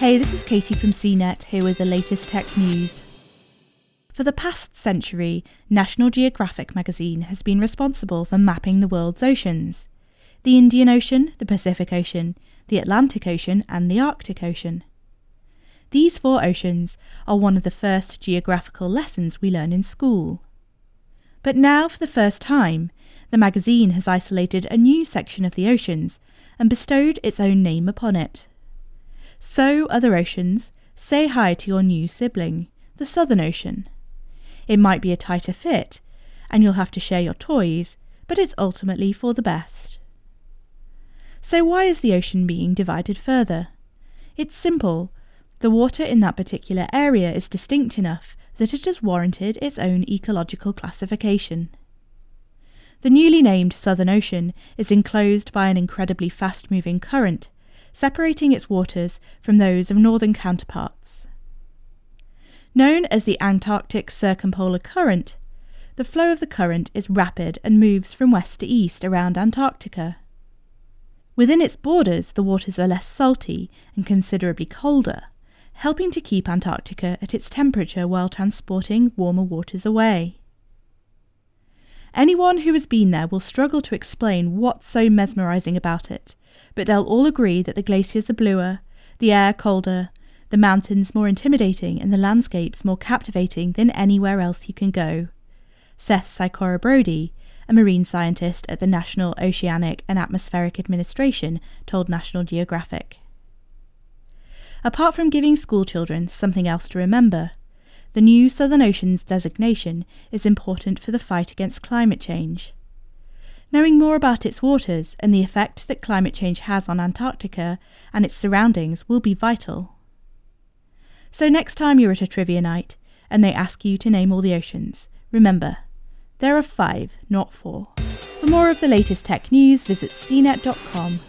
Hey, this is Katie from CNET here with the latest tech news. For the past century, National Geographic magazine has been responsible for mapping the world's oceans the Indian Ocean, the Pacific Ocean, the Atlantic Ocean, and the Arctic Ocean. These four oceans are one of the first geographical lessons we learn in school. But now, for the first time, the magazine has isolated a new section of the oceans and bestowed its own name upon it. So, other oceans, say hi to your new sibling, the Southern Ocean. It might be a tighter fit, and you'll have to share your toys, but it's ultimately for the best. So, why is the ocean being divided further? It's simple. The water in that particular area is distinct enough that it has warranted its own ecological classification. The newly named Southern Ocean is enclosed by an incredibly fast moving current separating its waters from those of northern counterparts. Known as the Antarctic Circumpolar Current, the flow of the current is rapid and moves from west to east around Antarctica. Within its borders, the waters are less salty and considerably colder, helping to keep Antarctica at its temperature while transporting warmer waters away. Anyone who has been there will struggle to explain what's so mesmerising about it, but they'll all agree that the glaciers are bluer, the air colder, the mountains more intimidating, and the landscapes more captivating than anywhere else you can go. Seth Sykora-Bodie, a marine scientist at the National Oceanic and Atmospheric Administration, told National Geographic. Apart from giving schoolchildren something else to remember, the new Southern Ocean's designation is important for the fight against climate change. Knowing more about its waters and the effect that climate change has on Antarctica and its surroundings will be vital. So, next time you're at a trivia night and they ask you to name all the oceans, remember, there are five, not four. For more of the latest tech news, visit cnet.com.